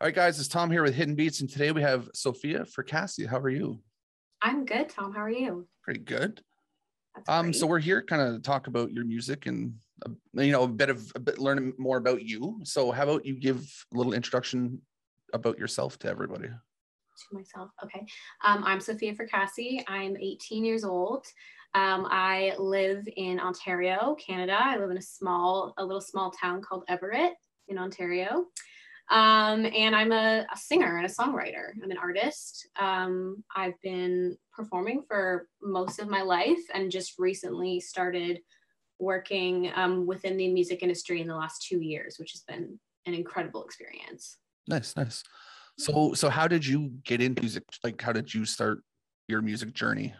All right, guys, it's Tom here with Hidden Beats, and today we have Sophia Fracassi. How are you? I'm good, Tom. How are you? Pretty good. That's Um, great. so we're here kind of to talk about your music and uh, you know a bit of a bit learning more about you. So how about you give a little introduction about yourself to everybody? to myself. Okay. Um, I'm Sophia Fracassi. I'm 18 years old. Um, I live in Ontario, Canada. I live in a small, a little small town called Everett in Ontario. Um, and I'm a, a singer and a songwriter. I'm an artist. Um, I've been performing for most of my life and just recently started working um, within the music industry in the last two years, which has been an incredible experience. Nice, nice. So so how did you get into music? Like how did you start your music journey?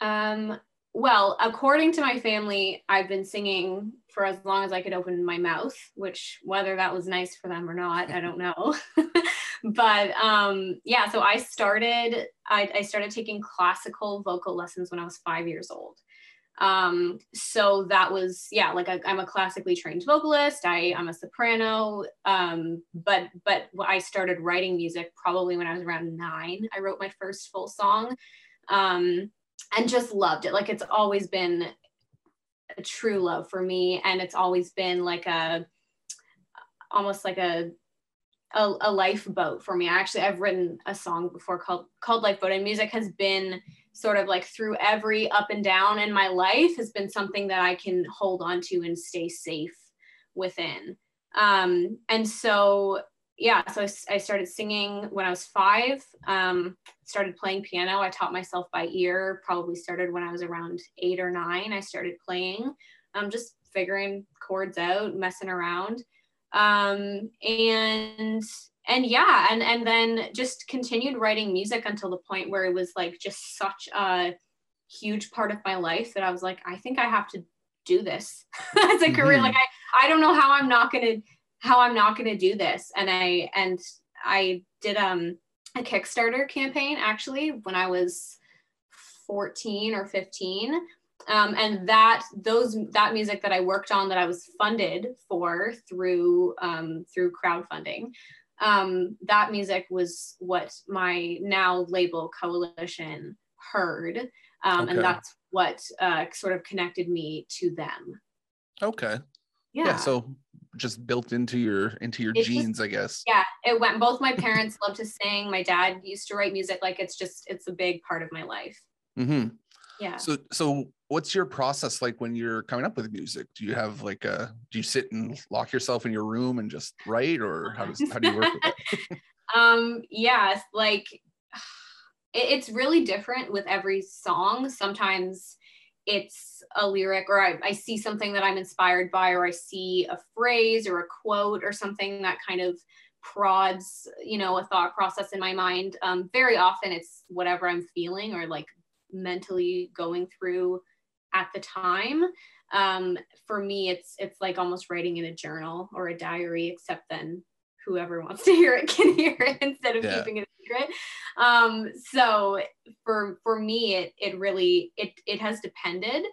Um, well, according to my family, I've been singing for as long as I could open my mouth, which whether that was nice for them or not, I don't know. but um, yeah, so I started I, I started taking classical vocal lessons when I was five years old. Um, so that was yeah, like I, I'm a classically trained vocalist. I I'm a soprano. Um, but but I started writing music probably when I was around nine. I wrote my first full song. Um, and just loved it. Like it's always been a true love for me, and it's always been like a almost like a a, a lifeboat for me. I actually I've written a song before called called Lifeboat, and music has been sort of like through every up and down in my life has been something that I can hold on to and stay safe within. Um, and so yeah, so I started singing when I was five. Um, started playing piano. I taught myself by ear. Probably started when I was around eight or nine. I started playing, um, just figuring chords out, messing around, um, and and yeah, and and then just continued writing music until the point where it was like just such a huge part of my life that I was like, I think I have to do this as a career. Mhm. Like I I don't know how I'm not gonna how I'm not gonna do this, and I and I did um a Kickstarter campaign actually when I was 14 or 15. Um, and that those that music that I worked on that I was funded for through um, through crowdfunding, um, that music was what my now label Coalition heard, um, Okay. and that's what uh, sort of connected me to them. Okay. Yeah. Yeah. so just built into your into your It's just- genes, I guess. yeah it went both my parents love to sing my dad used to write music like it's just it's a big part of my life Mm-hmm. yeah So so what's your process like when you're coming up with music? Do you have like a do you sit and lock yourself in your room and just write or how does how do you work with that? um Yeah. like it, it's really different with every song sometimes it's a lyric or I, I see something that i'm inspired by or i see a phrase or a quote or something that kind of prods you know a thought process in my mind. Um, very often it's whatever i'm feeling or like mentally going through at the time. Um, for me it's it's like almost writing in a journal or a diary except then whoever wants to hear it can hear it instead of Yeah. keeping it secret. Um, so for for me it it really it it has depended.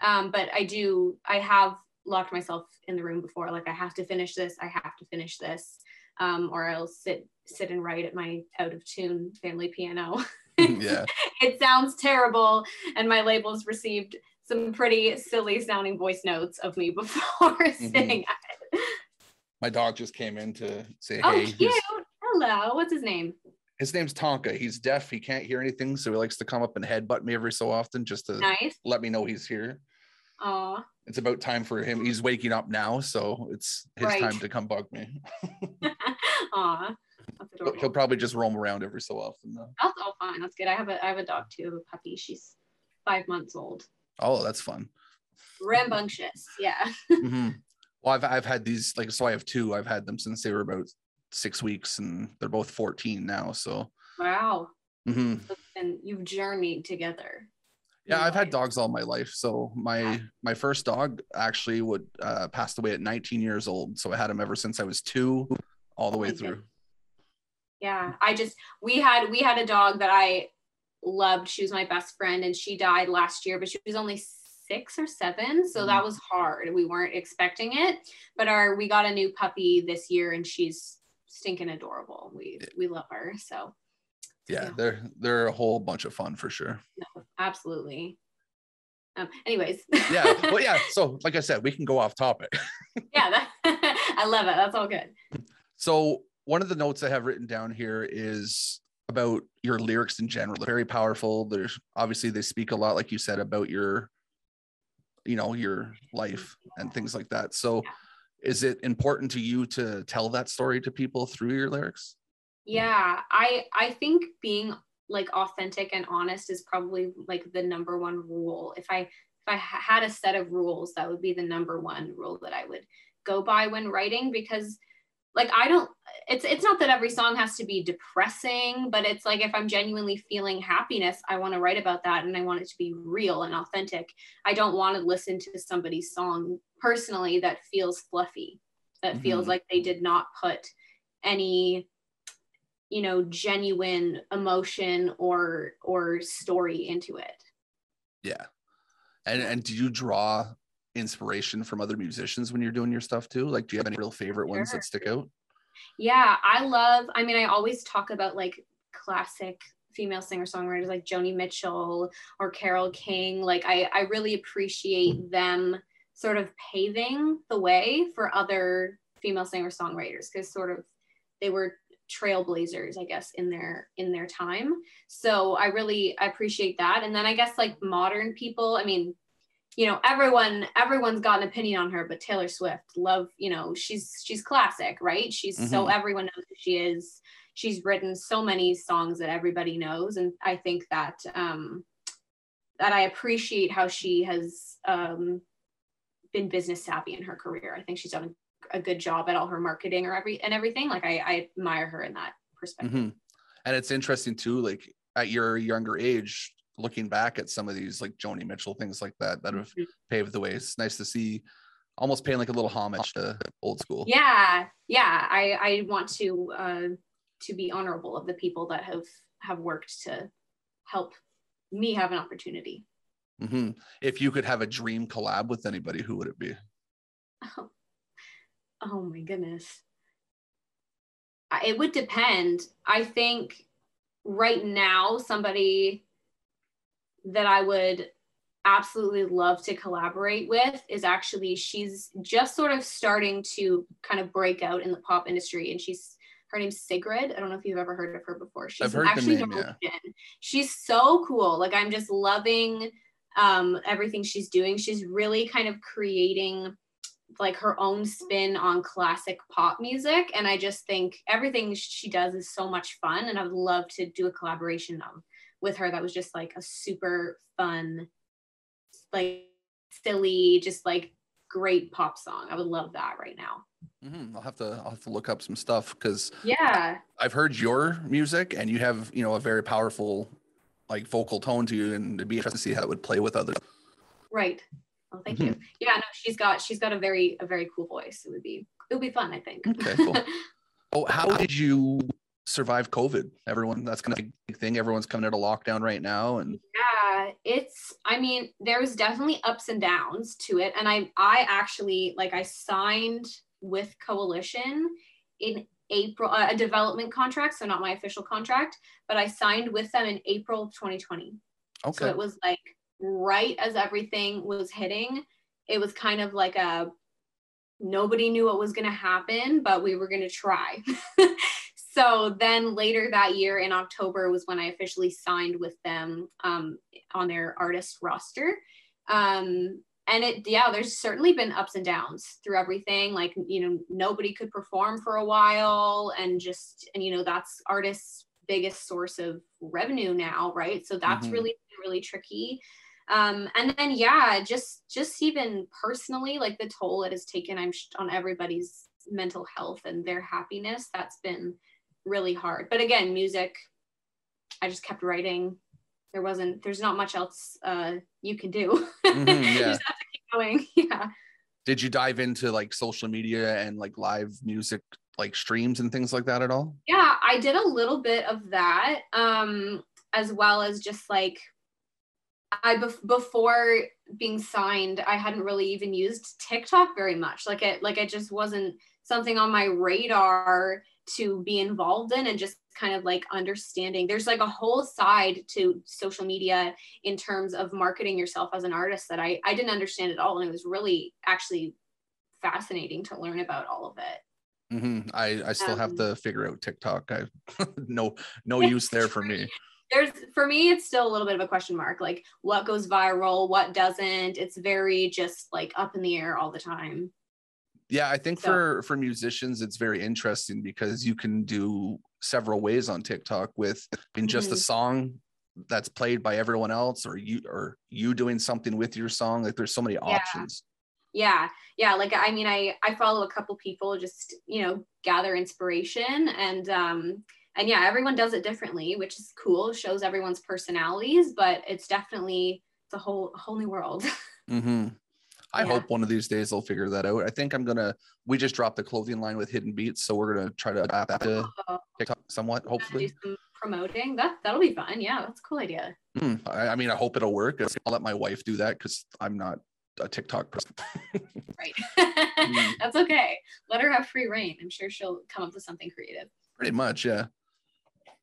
Um, but i do i have locked myself in the room before. Like i have to finish this i have to finish this um, or i'll sit sit and write at my out of tune family piano. Yeah. it sounds terrible and my labels received some pretty silly sounding voice notes of me before sitting at it My dog just came in to say oh hey. cute hello what's his name His name's Tonka. He's deaf. He can't hear anything, so he likes to come up and headbutt me every so often just to nice let me know he's here. oh It's about time for him. He's waking up now, so it's his Right. time to come bug me. Aw, He'll- probably just roam around every so often though. That's all fine. That's good. I have a I have a dog too, a puppy. She's five months old. Oh, that's fun. Rambunctious. Yeah. Mhm. Well, I've I've had these like so I have two. I've had them since they were about six weeks, and they're both 14 now. So Wow. mhm. And you've journeyed together. yeah, I've had dogs all my life. So my Yeah. my first dog actually would uh, passed away at 19 years old. So I had him ever since I was two, all the way through. Yeah. I just we had we had a dog that I loved. She was my best friend and she died last year, but she was only six or seven. So that was hard. We weren't expecting it. But our we got a new puppy this year and she's stinking adorable. We we love her. So yeah, yeah, they're they're a whole bunch of fun for sure. No, absolutely. Um, anyways. yeah. Well, yeah. So, like I said, we can go off topic. yeah, that, I love it. That's all good. So, one of the notes I have written down here is about your lyrics in general. They're very powerful. There's obviously they speak a lot, like you said, about your, you know, your life and things like that. So, is it important to you to tell that story to people through your lyrics? Yeah, I I think being like authentic and honest is probably like the number one rule. If I if I had a set of rules, that would be the number one rule that I would go by when writing because like I don't it's it's not that every song has to be depressing, but it's like if I'm genuinely feeling happiness, I want to write about that and I want it to be real and authentic. I don't want to listen to somebody's song personally that feels fluffy, that mm-hmm. feels like they did not put any you know genuine emotion or or story into it yeah and and do you draw inspiration from other musicians when you're doing your stuff too? Like do you have any real favorite sure. ones that stick out? Yeah i love i mean i always talk about like classic female singer songwriters like joni mitchell or carole king. Like i i really appreciate them sort of paving the way for other female singer songwriters because sort of they were trailblazers i guess in their in their time. So i really I appreciate that. And then i guess like modern people i mean you know everyone everyone's got an opinion on her but taylor swift love you know she's she's classic right she's mm-hmm. so everyone knows who she is she's written so many songs that everybody knows and i think that um that i appreciate how she has um been business savvy in her career i think she's done a good job at all her marketing or every and everything. Like I, I admire her in that perspective. Mm-hmm. And it's interesting too, like at your younger age, looking back at some of these like Joni Mitchell things like that that have mm-hmm. paved the way. It's nice to see almost paying like a little homage to old school. Yeah. Yeah. I, I want to uh to be honorable of the people that have have worked to help me have an opportunity. Mm-hmm. If you could have a dream collab with anybody, who would it be? Oh, oh my goodness. It would depend. I think right now, somebody that I would absolutely love to collaborate with is actually she's just sort of starting to kind of break out in the pop industry and she's her name's Sigrid. I don't know if you've ever heard of her before. She's actually name, Norwegian. Yeah. She's so cool. Like I'm just loving um, everything she's doing. She's really kind of creating like her own spin on classic pop music and i just think everything she does is so much fun and i would love to do a collaboration of, with her that was just like a super fun like silly just like great pop song i would love that right now mm-hmm. i'll have to i'll have to look up some stuff because yeah i've heard your music and you have you know a very powerful like vocal tone to you and it'd be interesting to see how it would play with others right Oh, thank mm-hmm. you. Yeah, no, she's got she's got a very a very cool voice. It would be it would be fun, I think. Okay, cool. oh, how did you survive COVID? Everyone, that's kind of a big thing. Everyone's coming out of lockdown right now, and yeah, it's. I mean, there's definitely ups and downs to it, and I I actually like I signed with Coalition in April uh, a development contract, so not my official contract, but I signed with them in April of 2020. Okay. So it was like right as everything was hitting, it was kind of like a nobody knew what was going to happen, but we were going to try. so then later that year in October was when I officially signed with them um, on their artist roster. Um, and it, yeah, there's certainly been ups and downs through everything. Like, you know, nobody could perform for a while, and just, and you know, that's artists' biggest source of revenue now, right? So that's mm-hmm. really, really tricky um, and then yeah just just even personally like the toll it has taken i'm on everybody's mental health and their happiness that's been really hard but again music i just kept writing there wasn't there's not much else uh, you can do mm-hmm, yeah. you just have to keep going yeah did you dive into like social media and like live music like streams and things like that at all yeah i did a little bit of that um as well as just like I bef- before being signed, I hadn't really even used TikTok very much. Like it, like it just wasn't something on my radar. To be involved in and just kind of like understanding there's like a whole side to social media in terms of marketing yourself as an artist that I, I didn't understand at all and it was really actually fascinating to learn about all of it mm-hmm. I, I still um, have to figure out TikTok. I no no use there for me. There's for me, it's still a little bit of a question mark. Like what goes viral, what doesn't. It's very just like up in the air all the time yeah i think so. for for musicians it's very interesting because you can do several ways on tiktok with in just mm-hmm. a song that's played by everyone else or you or you doing something with your song like there's so many yeah. options yeah yeah like i mean i i follow a couple people just you know gather inspiration and um and yeah everyone does it differently which is cool shows everyone's personalities but it's definitely it's a whole whole new world mm-hmm. I yeah. hope one of these days they'll figure that out. I think I'm gonna. We just dropped the clothing line with Hidden Beats, so we're gonna try to adapt that to oh. TikTok somewhat. Hopefully, promoting that that'll be fun. Yeah, that's a cool idea. Mm, I, I, mean, I hope it'll work. I'll let my wife do that because I'm not a TikTok person. right, mm. that's okay. Let her have free reign. I'm sure she'll come up with something creative. Pretty much, yeah.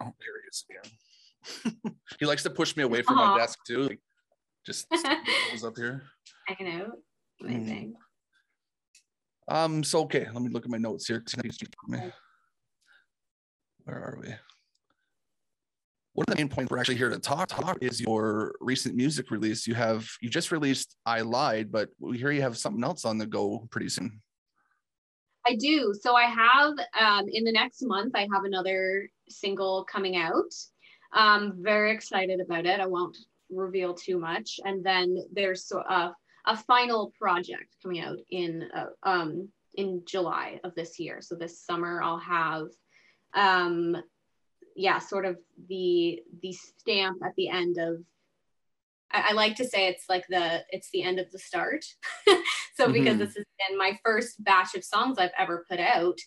Oh, there he is again. he likes to push me away from Aww. my desk too. Like, just goes up here. I know. Amazing. Mm. Um, so okay, let me look at my notes here. Where are we? One of the main points we're actually here to talk talk is your recent music release. You have you just released I Lied, but we hear you have something else on the go pretty soon. I do. So I have um, in the next month, I have another single coming out. Um, very excited about it. I won't reveal too much. And then there's uh, a final project coming out in uh, um, in July of this year. So this summer I'll have um, yeah, sort of the the stamp at the end of I, I, like to say it's like the it's the end of the start. so mm-hmm. because this has been my first batch of songs I've ever put out.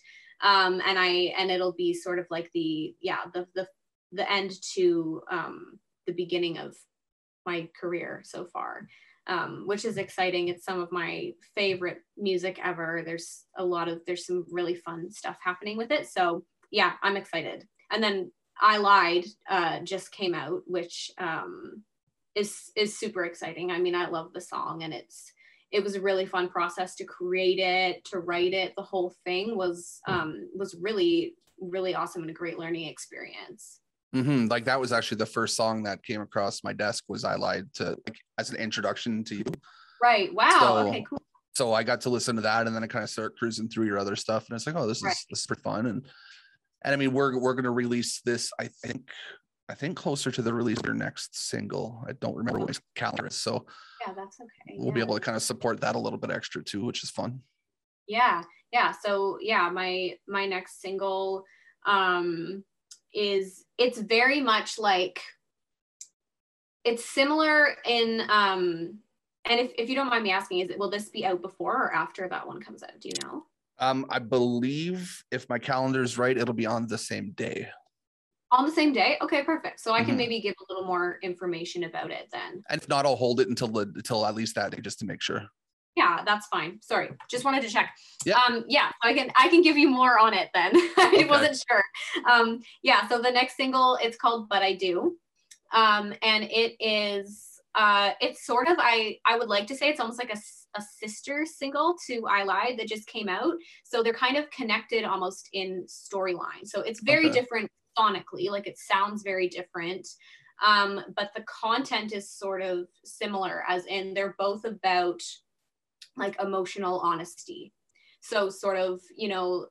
Um, and I and it'll be sort of like the yeah, the the the end to um the beginning of my career so far um, which is exciting. It's some of my favorite music ever. There's a lot of, there's some really fun stuff happening with it. So yeah, I'm excited. And then I Lied uh, just came out, which um, is is super exciting. I mean, I love the song, and it's it was a really fun process to create it, to write it. The whole thing was um, was really really awesome and a great learning experience. Mm-hmm. Like that was actually the first song that came across my desk was I lied to like, as an introduction to you. Right. Wow. So, okay. Cool. So I got to listen to that, and then I kind of start cruising through your other stuff, and it's like, oh, this right. is this is pretty fun, and and I mean, we're we're gonna release this. I think I think closer to the release of your next single. I don't remember what calendar is, so yeah, that's okay. We'll yeah. be able to kind of support that a little bit extra too, which is fun. Yeah, yeah. So yeah, my my next single um is it's very much like it's similar in um and if, if you don't mind me asking is it will this be out before or after that one comes out? Do you know? Um i believe if my calendar's right it'll be on the same day. On the same day? Okay perfect. So i can mm-hmm. maybe give a little more information about it then. And if not i'll hold it until the until at least that day just to make sure yeah that's fine. Sorry just wanted to check. Yeah. Um yeah i can i can give you more on it then. I okay. wasn't sure. Um yeah so the next single it's called but i do. Um and it is uh it's sort of i i would like to say it's almost like a, a sister single to i lied that just came out. So they're kind of connected almost in storyline. So it's very okay. different sonically like it sounds very different. Um but the content is sort of similar as in they're both about like emotional honesty. So, sort of, you know,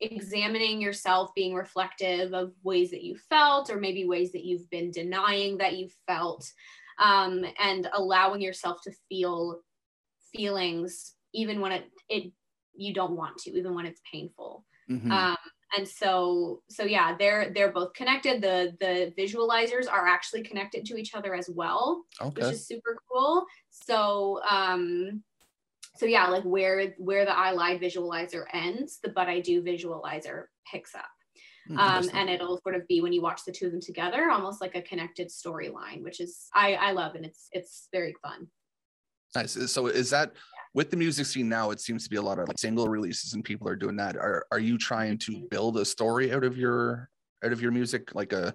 examining yourself, being reflective of ways that you felt, or maybe ways that you've been denying that you felt, um, and allowing yourself to feel feelings even when it, it you don't want to, even when it's painful. Mm-hmm. Um, and so so yeah they're they're both connected the the visualizers are actually connected to each other as well okay. which is super cool so um so yeah, like where where the I lied visualizer ends, the but I do visualizer picks up. Hmm, um, and it'll sort of be when you watch the two of them together, almost like a connected storyline, which is I I love and it's it's very fun. Nice. So is that with the music scene now, it seems to be a lot of like single releases and people are doing that. Are are you trying to Mhm. build a story out of your out of your music, like a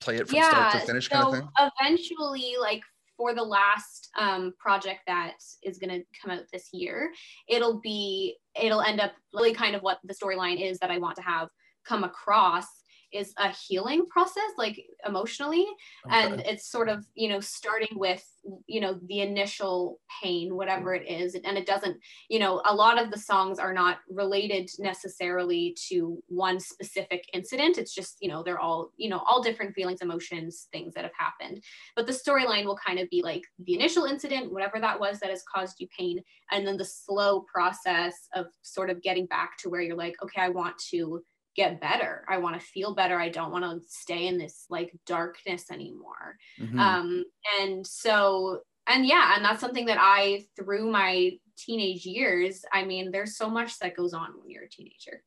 play it from yeah, start to finish kind so of thing? eventually, like for the last um, project that is going to come out this year, it'll be it'll end up really kind of what the storyline is that I want to have come across is a healing process, like emotionally, and it's sort of you know starting with you know the initial pain whatever it is and it doesn't you know a lot of the songs are not related necessarily to one specific incident. It's just you know they're all you know all different feelings emotions things that have happened. But the storyline will kind of be like the initial incident whatever that was that has caused you pain and then the slow process of sort of getting back to where you're like okay i want to get better i want to feel better i don't want to stay in this like darkness anymore Mhm. um and so and yeah and that's something that i through my teenage years i mean there's so much that goes on when you're a teenager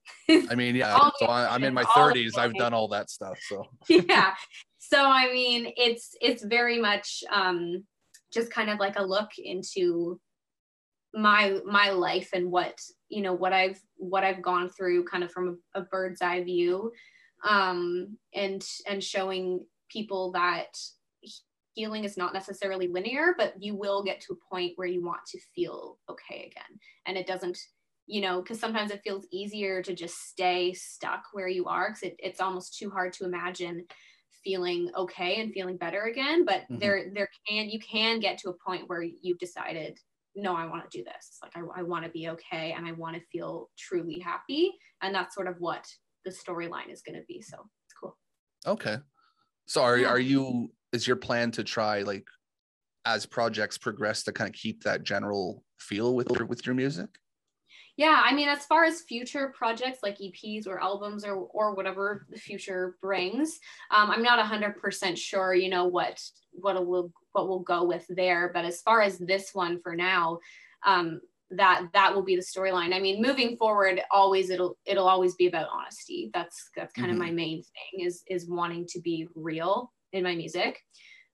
I mean, yeah. So I, I'm in my 30s. I've done all that stuff. So yeah so i mean it's it's very much um just kind of like a look into my my life and what you know what i've what i've gone through kind of from a, a bird's eye view um and and showing people that healing is not necessarily linear but you will get to a point where you want to feel okay again and it doesn't you know because sometimes it feels easier to just stay stuck where you are because it, it's almost too hard to imagine feeling okay and feeling better again but Mhm. there there can you can get to a point where you've decided no i want to do this like i, I want to be okay and i want to feel truly happy and that's sort of what the storyline is going to be so it's cool okay. So are Yeah. are you is your plan to try like as projects progress to kind of keep that general feel with your with your music? Yeah i mean as far as future projects like eps or albums or or whatever the future brings um, i'm not 100% sure you know what what will what will go with there. But as far as this one for now um, that that will be the storyline. I mean moving forward always it'll it'll always be about honesty. That's that's kind Mhm. of my main thing is is wanting to be real in my music.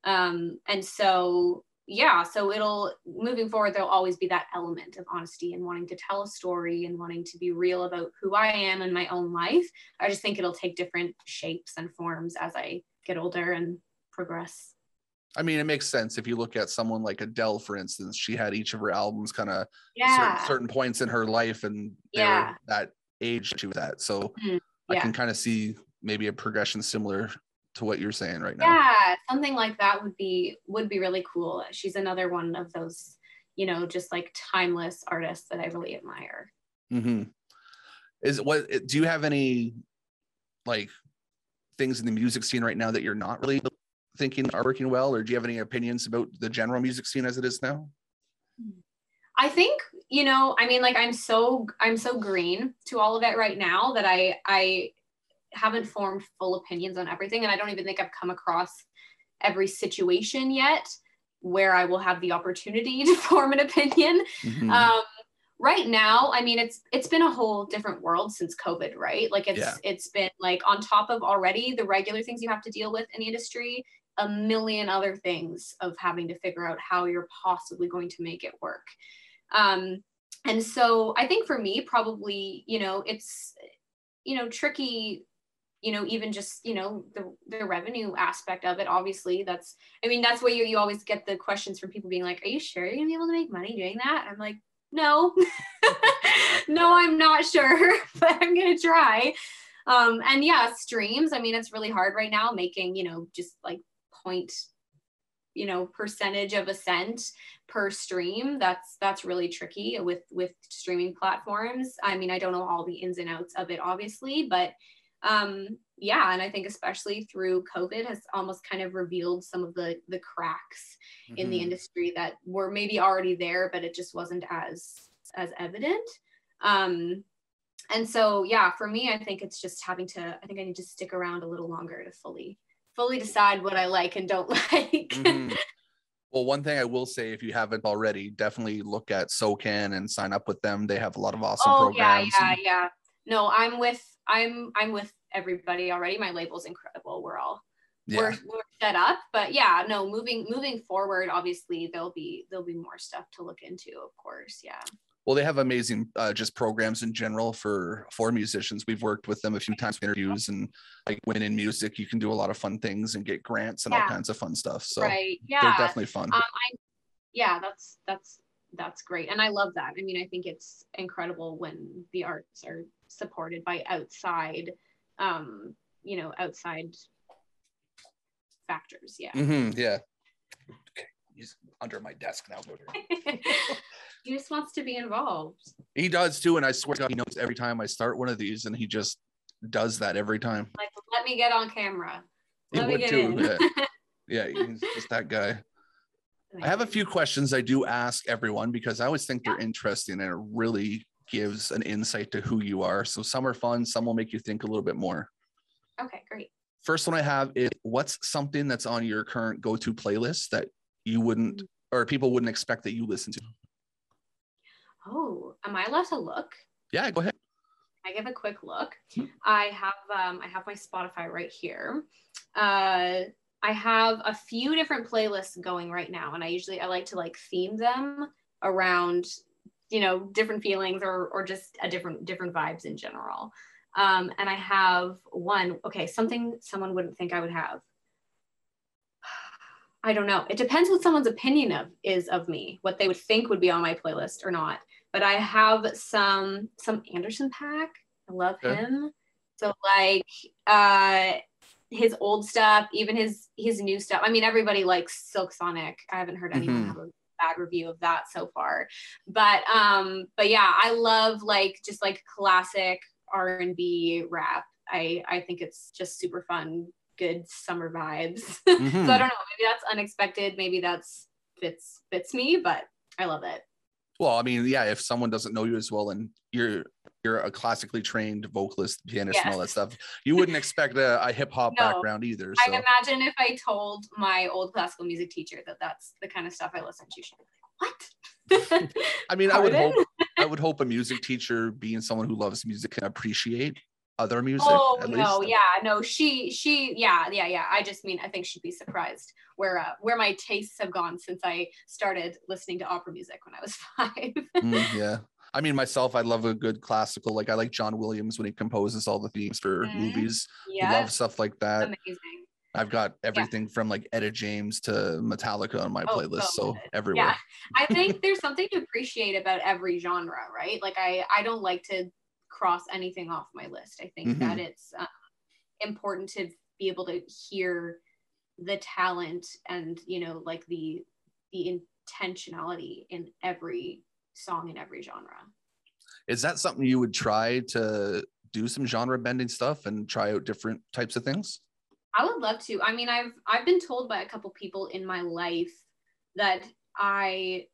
Um and so yeah so it'll moving forward there'll always be that element of honesty and wanting to tell a story and wanting to be real about who i am in my own life i just think it'll take different shapes and forms as i get older and progress I mean, it makes sense if you look at someone like Adele, for instance. She had each of her albums kind of yeah certain, certain points in her life, and Yeah. that age she was at. So Mhm. I can kind of see maybe a progression similar to what you're saying right now. yeah something like that would be would be really cool she's another one of those you know just like timeless artists that i really admire hmm Is what do you have any like things in the music scene right now that you're not really thinking are working well, or do you have any opinions about the general music scene as it is now? I think, you know, I mean, like I'm so I'm so green to all of it right now that I I haven't formed full opinions on everything. And I don't even think I've come across every situation yet where I will have the opportunity to form an opinion. Mhm. Um right now, I mean it's it's been a whole different world since COVID, right? Like it's Yeah. it's been like on top of already the regular things you have to deal with in the industry, a million other things of having to figure out how you're possibly going to make it work. Um, and so I think for me, probably, you know, it's, you know, tricky, you know, even just, you know, the, the revenue aspect of it, obviously that's, I mean, that's where you, you always get the questions from people being like, are you sure you're gonna be able to make money doing that? I'm like, no, no, I'm not sure, but I'm to try. Um, and yeah, streams, I mean, it's really hard right now making, you know, just like point, you know, percentage of a cent per stream that's that's really tricky with with streaming platforms i mean i don't know all the ins and outs of it obviously but um yeah and i think especially through covid has almost kind of revealed some of the the cracks in the Mhm. industry that were maybe already there but it just wasn't as as evident um and so yeah for me i think it's just having to i think i need to stick around a little longer to fully fully decide what i like and don't like Mhm. Well, one thing I will say, if you haven't already, definitely look at SOCAN and sign up with them. They have a lot of awesome oh yeah programs. yeah and- yeah no i'm with i'm i'm with everybody already. My label's incredible. We're all Yeah. we're, we're set up but yeah no moving moving forward obviously there'll be there'll be more stuff to look into of course. Yeah. Well, they have amazing uh, just programs in general for for musicians. We've worked with them a few times interviews and like when in music, you can do a lot of fun things and get grants and all kinds of fun stuff. So right. they're definitely fun. um, I, yeah that's that's that's great. And i love that. I mean i think it's incredible when the arts are supported by outside um you know outside factors yeah Mhm, yeah. Okay, he's under my desk now. he just wants to be involved He does too, and I swear to God, he knows every time I start one of these, and he just does that every time. like let me get on camera He me would get too. in Yeah. yeah, he's just that guy. I have a few questions I do ask everyone because I always think they're interesting and it really gives an insight to who you are. So some are fun, some will make you think a little bit more. okay great First one I have is what's something that's on your current go-to playlist that you wouldn't or people wouldn't expect that you listen to? oh am i allowed to look Yeah, go ahead. I give a quick look. Hmm. I have um, I have my Spotify right here. Uh, I have a few different playlists going right now, and I usually I like to like theme them around you know different feelings or or just a different different vibes in general. Um, and I have one. Okay, something someone wouldn't think I would have. I don't know. It depends what someone's opinion of is of me, what they would think would be on my playlist or not. But I have some some Anderson .Paak. I love Okay. him. So like uh his old stuff, even his his new stuff. I mean, everybody likes Silk Sonic. I haven't heard anyone Mhm. have a bad review of that so far. But um, but yeah, I love like just like classic R and B rap. I I think it's just super fun, good summer vibes. so Mhm. I don't know. Maybe that's unexpected. Maybe that's fits fits me, but I love it. Well, I mean, yeah, if someone doesn't know you as well and you're you're a classically trained vocalist, pianist, and all that stuff, you wouldn't expect a, a hip hop No. background either. I So imagine if I told my old classical music teacher that that's the kind of stuff I listen to, she'd be like, "What?" I mean, I would hope I would hope a music teacher, being someone who loves music, can appreciate other music. Oh at no, least. yeah, no, she, she, yeah, yeah, yeah. I just mean, I think she'd be surprised where uh, where my tastes have gone since I started listening to opera music when I was five. Mm, yeah. I mean, myself, I love a good classical. Like I like John Williams when he composes all the themes for Mhm. movies. yeah, Love stuff like that. amazing. I've got everything from like Etta James to Metallica on my Oh, playlist, so so everywhere. Yeah, I think there's something to appreciate about every genre, right? Like I, I don't like to cross anything off my list. I think Mhm. that it's um, important to be able to hear the talent and you know like the the intentionality in every song in every genre. Is that something you would try to do some genre bending stuff and try out different types of things? I would love to. I mean, I've I've been told by a couple people in my life that I,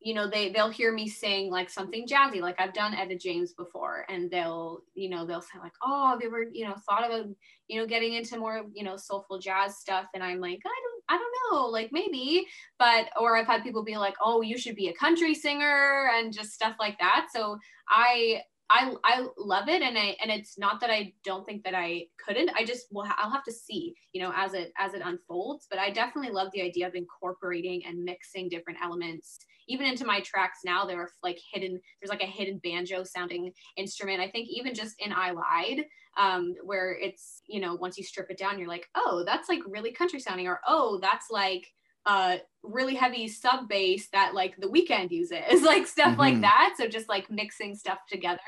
you know, they they'll hear me sing like something jazzy, like I've done Etta James before, and they'll, you know, they'll say like, oh, they were you know, thought about, you know, getting into more, you know, soulful jazz stuff, and I'm like, I don't, I don't know, like maybe, but or I've had people be like, oh, you should be a country singer and just stuff like that. So I I I love it, and I and it's not that I don't think that I couldn't. I just will I'll have to see, you know, as it as it unfolds. But I definitely love the idea of incorporating and mixing different elements, even into my tracks. Now there are like hidden. There's like a hidden banjo sounding instrument. I think even just in I Lied, um, where it's you know once you strip it down, you're like, oh, that's like really country sounding, or oh, that's like uh really heavy sub bass that like the Weeknd uses like stuff like Mhm. that so just like mixing stuff together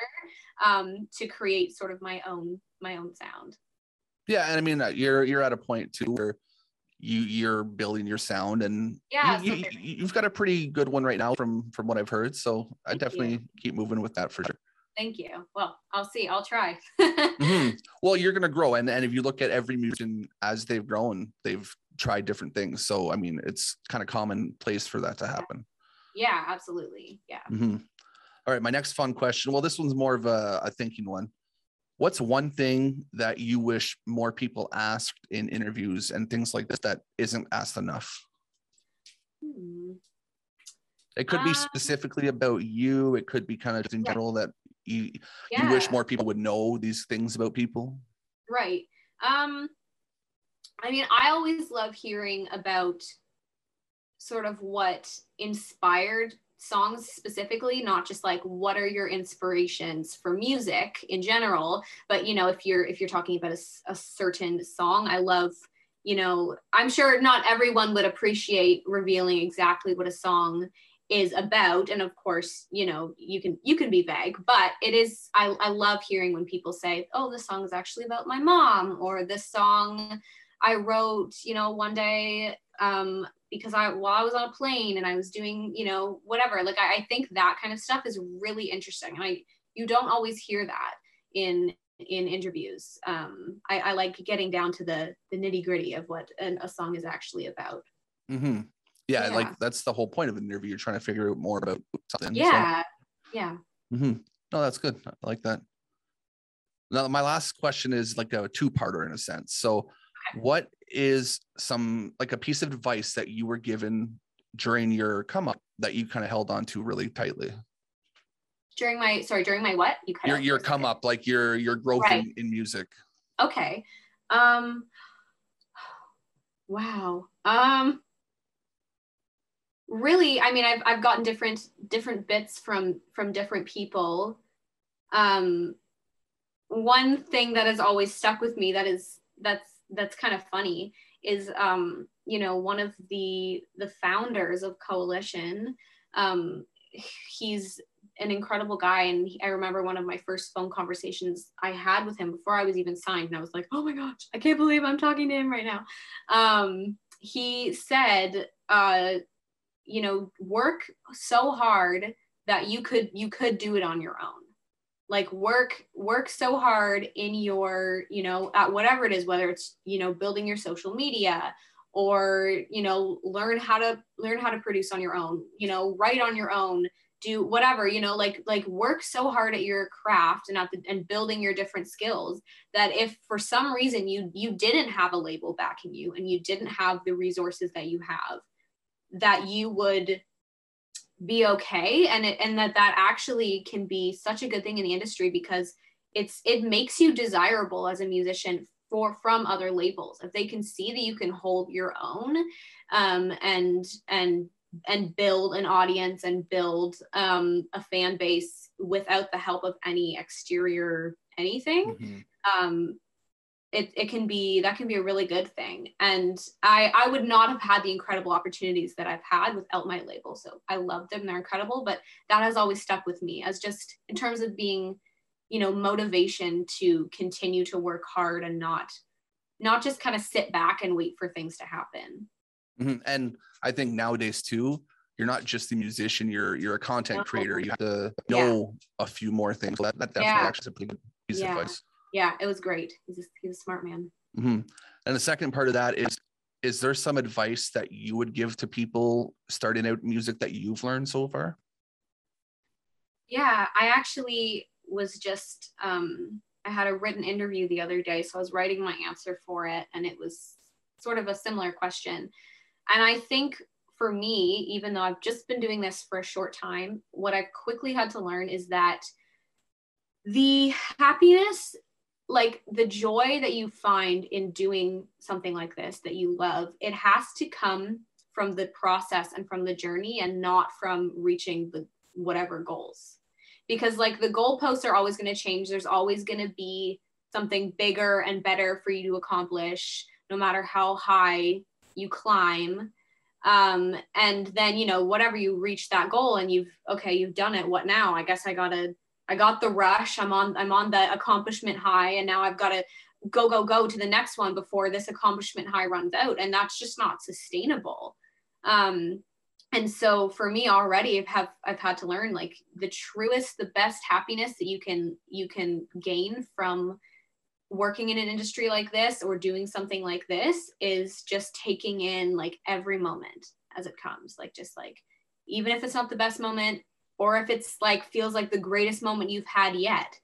um to create sort of my own my own sound Yeah, and I mean, uh, you're you're at a point too where you you're building your sound, and Yeah, you, so you, you've got a pretty good one right now from from what I've heard. So I Thank you. definitely keep moving with that for sure. Thank you well i'll see i'll try Mhm. Well, you're gonna grow, and and if you look at every musician as they've grown, they've tried different things. So I mean, it's kind of commonplace for that to happen. yeah absolutely yeah Mhm. All right, my next fun question. Well, this one's more of a, a thinking one. What's one thing that you wish more people asked in interviews and things like this that isn't asked enough? Hmm. It could be Um, specifically about you. It could be kind of in Yeah. general that you, yeah you wish more people would know these things about people. right um I mean, I always love hearing about sort of what inspired songs specifically not just like what are your inspirations for music in general but you know if you're if you're talking about a, a, certain song i love you know i'm sure not everyone would appreciate revealing exactly what a song is about and of course you know you can you can be vague but it is i, I love hearing when people say oh this song is actually about my mom or this song i wrote you know one day um, because I while I was on a plane and I was doing, you know, whatever. Like I, I think that kind of stuff is really interesting. And I you don't always hear that in in interviews. Um, I, I like getting down to the the nitty gritty of what an, a song is actually about. Mm-hmm. Yeah, yeah, like that's the whole point of an interview. You're trying to figure out more about something. Yeah, so. yeah. Mm-hmm. No, that's good. I like that. Now, my last question is like a two-parter in a sense. So, what is some like a piece of advice that you were given during your come up that you kind of held on to really tightly? During my sorry, during my what? You your your come up, like your your growth right. in, in music. Okay. Um wow. Um really, I mean I've I've gotten different different bits from from different people. Um one thing that has always stuck with me that is that's that's kind of funny is um, you know one of the the founders of coalition um, he's an incredible guy. And he, i remember one of my first phone conversations i had with him before i was even signed. And i was like oh my gosh i can't believe i'm talking to him right now. Um, he said uh, you know work so hard that you could you could do it on your own. Like work work so hard in your you know at whatever it is whether it's you know building your social media or you know learn how to learn how to produce on your own you know write on your own do whatever you know like like work so hard at your craft and at the and building your different skills that if for some reason you you didn't have a label backing you and you didn't have the resources that you have that you would be okay and it, and that that actually can be such a good thing in the industry because it's it makes you desirable as a musician for from other labels if they can see that you can hold your own um, and and and build an audience and build um, a fan base without the help of any exterior anything mm-hmm. um, it, it can be that can be a really good thing. And i i would not have had the incredible opportunities that i've had without my label. So i love them. They're incredible but that has always stuck with me as just in terms of being you know motivation to continue to work hard and not not just kind of sit back and wait for things to happen. Mm-hmm. and i think nowadays too you're not just a musician you're you're a content creator. You have to know yeah. a few more things. That, that definitely yeah. actually is a pretty good piece of advice yeah, it was great. He's a, he's a smart man. Mm-hmm. And the second part of that is is there some advice that you would give to people starting out music that you've learned so far? Yeah, I actually was just um, I had a written interview the other day, so I was writing my answer for it, and it was sort of a similar question. And I think for me, even though I've just been doing this for a short time, what I've quickly had to learn is that the happiness like the joy that you find in doing something like this that you love, it has to come from the process and from the journey and not from reaching the whatever goals. Because like the goalposts are always going to change. There's always going to be something bigger and better for you to accomplish, no matter how high you climb. Um, and then, you know, whatever you reach that goal and you've, okay, you've done it. What now? I guess I got to I got the rush. I'm on I'm on the accomplishment high and now I've got to go go go to the next one before this accomplishment high runs out and that's just not sustainable. Um and so for me already I've have I've had to learn like the truest the best happiness that you can you can gain from working in an industry like this or doing something like this is just taking in like every moment as it comes like just like even if it's not the best moment or if it's like feels like the greatest moment you've had yet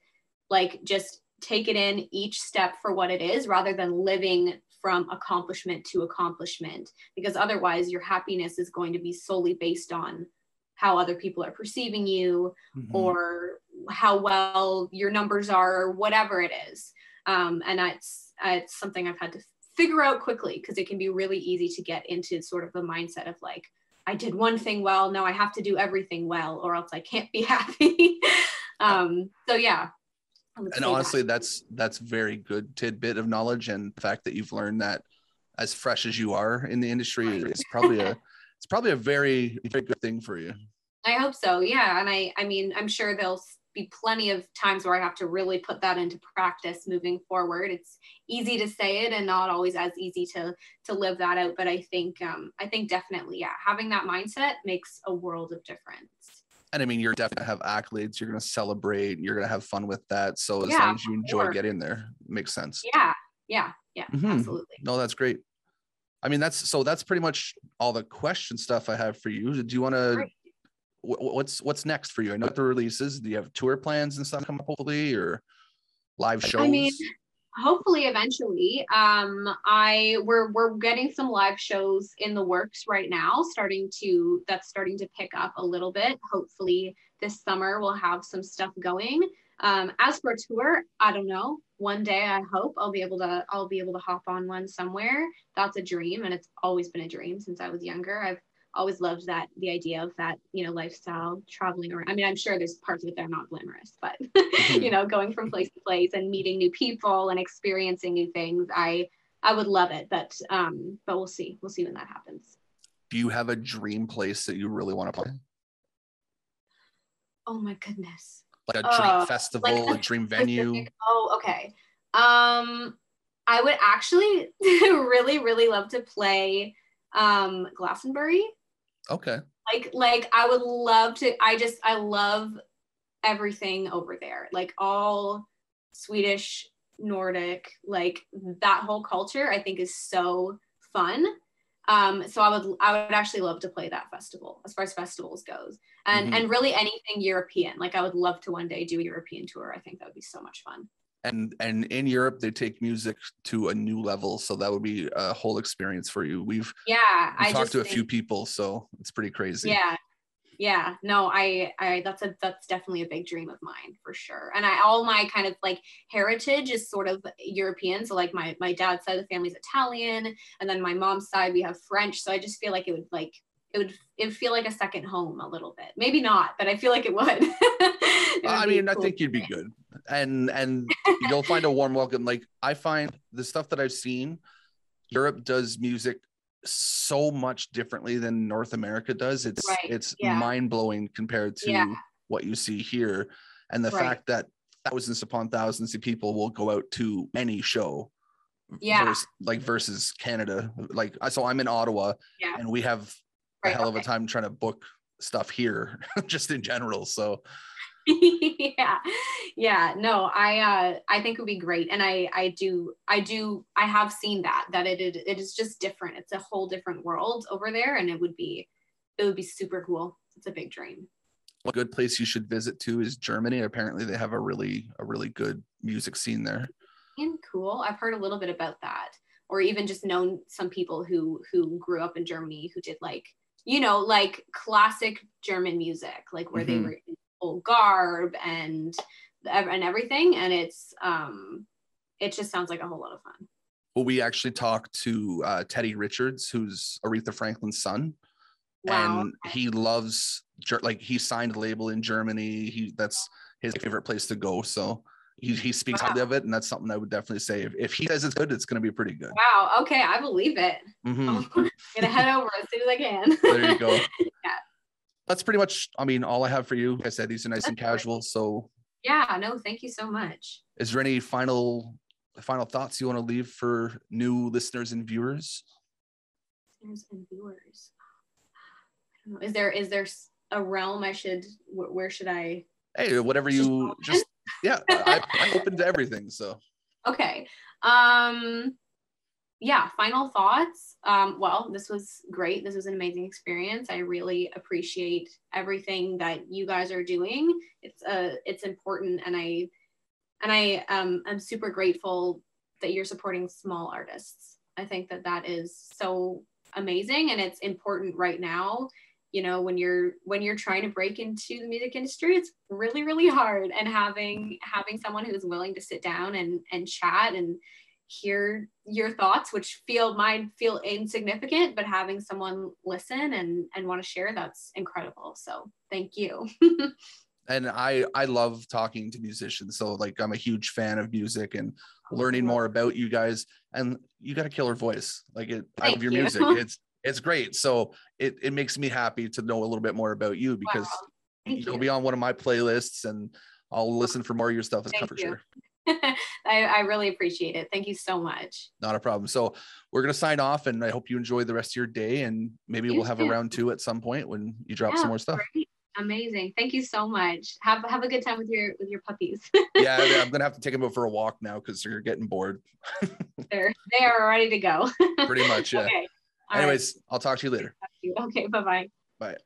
like just take it in each step for what it is rather than living from accomplishment to accomplishment because otherwise your happiness is going to be solely based on how other people are perceiving you mm-hmm. or how well your numbers are or whatever it is um, and that's it's something i've had to figure out quickly because it can be really easy to get into sort of the mindset of like I did one thing well, now I have to do everything well, or else I can't be happy. um, so yeah. And honestly, that. that's that's very good tidbit of knowledge, and the fact that you've learned that as fresh as you are in the industry is probably a it's probably a very very good thing for you. I hope so. Yeah, and I I mean I'm sure there'll be plenty of times where I have to really put that into practice moving forward. It's easy to say it and not always as easy to to live that out. But I think um, I think definitely yeah, having that mindset makes a world of difference. And I mean, you're definitely have accolades. You're going to celebrate. You're going to have fun with that. So as yeah, long as you enjoy sure. getting there, makes sense. Yeah, yeah, yeah, mm-hmm. absolutely. No, that's great. I mean, that's so that's pretty much all the question stuff I have for you. Do you want to what's what's next for you? I know the releases. Do you have tour plans and stuff come up hopefully or live shows? I mean, hopefully eventually. Um, I we're we're getting some live shows in the works right now, starting to that's starting to pick up a little bit. Hopefully this summer we'll have some stuff going. Um, as for tour, I don't know. One day I hope I'll be able to I'll be able to hop on one somewhere. That's a dream and it's always been a dream since I was younger. I've always loved that the idea of that you know lifestyle traveling around. I mean i'm sure there's parts of it that are not glamorous but mm-hmm. you know going from place to place and meeting new people and experiencing new things i i would love it but um but we'll see. We'll see when that happens. Do you have a dream place that you really want to play? Oh my goodness. Like a dream uh, festival like a, a dream venue oh okay. Um i would actually really really love to play um glastonbury Okay. Like like I would love to I just I love everything over there. Like all Swedish, Nordic, like that whole culture I think is so fun. Um, so I would I would actually love to play that festival as far as festivals goes. And mm-hmm. and really anything European. Like I would love to one day do a European tour. I think that would be so much fun and and in Europe they take music to a new level. So that would be a whole experience for you. We've yeah we I talked to a few people so it's pretty crazy. Yeah yeah. No I I that's a that's definitely a big dream of mine for sure. And I all my kind of like heritage is sort of European. So like my my dad's side of the family's Italian and then my mom's side we have French. So I just feel like it would like it would it would feel like a second home a little bit. Maybe not, but I feel like it would. I mean, cool I think you'd be good, and and you'll find a warm welcome. Like I find the stuff that I've seen, Europe does music so much differently than North America does. It's right. it's yeah. mind blowing compared to yeah. what you see here, and the right. fact that thousands upon thousands of people will go out to any show yeah versus, like versus canada like so i'm in ottawa yeah. and we have a hell of a time trying to book stuff here just in general so yeah. Yeah no i uh i think it would be great and i i do i do i have seen that that it, it it is just different. It's a whole different world over there and it would be it would be super cool. It's a big dream. A good place you should visit too is germany. Apparently they have a really a really good music scene there. And cool. I've heard a little bit about that or even just known some people who who grew up in germany who did like you know, like classic German music, like where mm-hmm. they were full garb and and everything, and it's um, it just sounds like a whole lot of fun. Well, we actually talked to uh, Teddy Richards, who's Aretha Franklin's son, wow. and he loves like he signed a label in Germany. He that's his favorite place to go. So he, he speaks wow. highly of it, and that's something I would definitely say. If, if he says it's good, it's going to be pretty good. Wow. Okay, I believe it. Mm-hmm. I'm gonna head over as soon as I can. there you go. yeah. That's pretty much. I mean, all I have for you. Like I said these are nice that's and casual. Great. So. Yeah. No. Thank you so much. Is there any final final thoughts you want to leave for new listeners and viewers? Listeners and viewers. Is there is there a realm I should where should I? Hey, whatever you just yeah, I, I'm open to everything. So. Okay. Um, yeah. Final thoughts. Um, well, this was great. This was an amazing experience. I really appreciate everything that you guys are doing. It's uh, it's important, and I, and I um, I'm super grateful that you're supporting small artists. I think that that is so amazing, and it's important right now you know when you're when you're trying to break into the music industry it's really really hard and having having someone who's willing to sit down and and chat and hear your thoughts which feel might feel insignificant but having someone listen and and want to share that's incredible. So thank you. And i i love talking to musicians. So like i'm a huge fan of music and learning more about you guys. And you got a killer voice like it i love your you. music. It's it's great. So it, it makes me happy to know a little bit more about you because wow. you'll you. be on one of my playlists and i'll listen for more of your stuff for sure I, I, really appreciate it. Thank you so much. Not a problem. So we're gonna sign off, and I hope you enjoy the rest of your day. And maybe you we'll have too. a round two at some point when you drop yeah, some more stuff. Great. Amazing. Thank you so much. Have have a good time with your with your puppies. yeah, I'm gonna have to take them out for a walk now because they're getting bored. they're they are ready to go. Pretty much. Yeah. Okay. Anyways, right. I'll talk to you later. Okay. Bye-bye. Bye.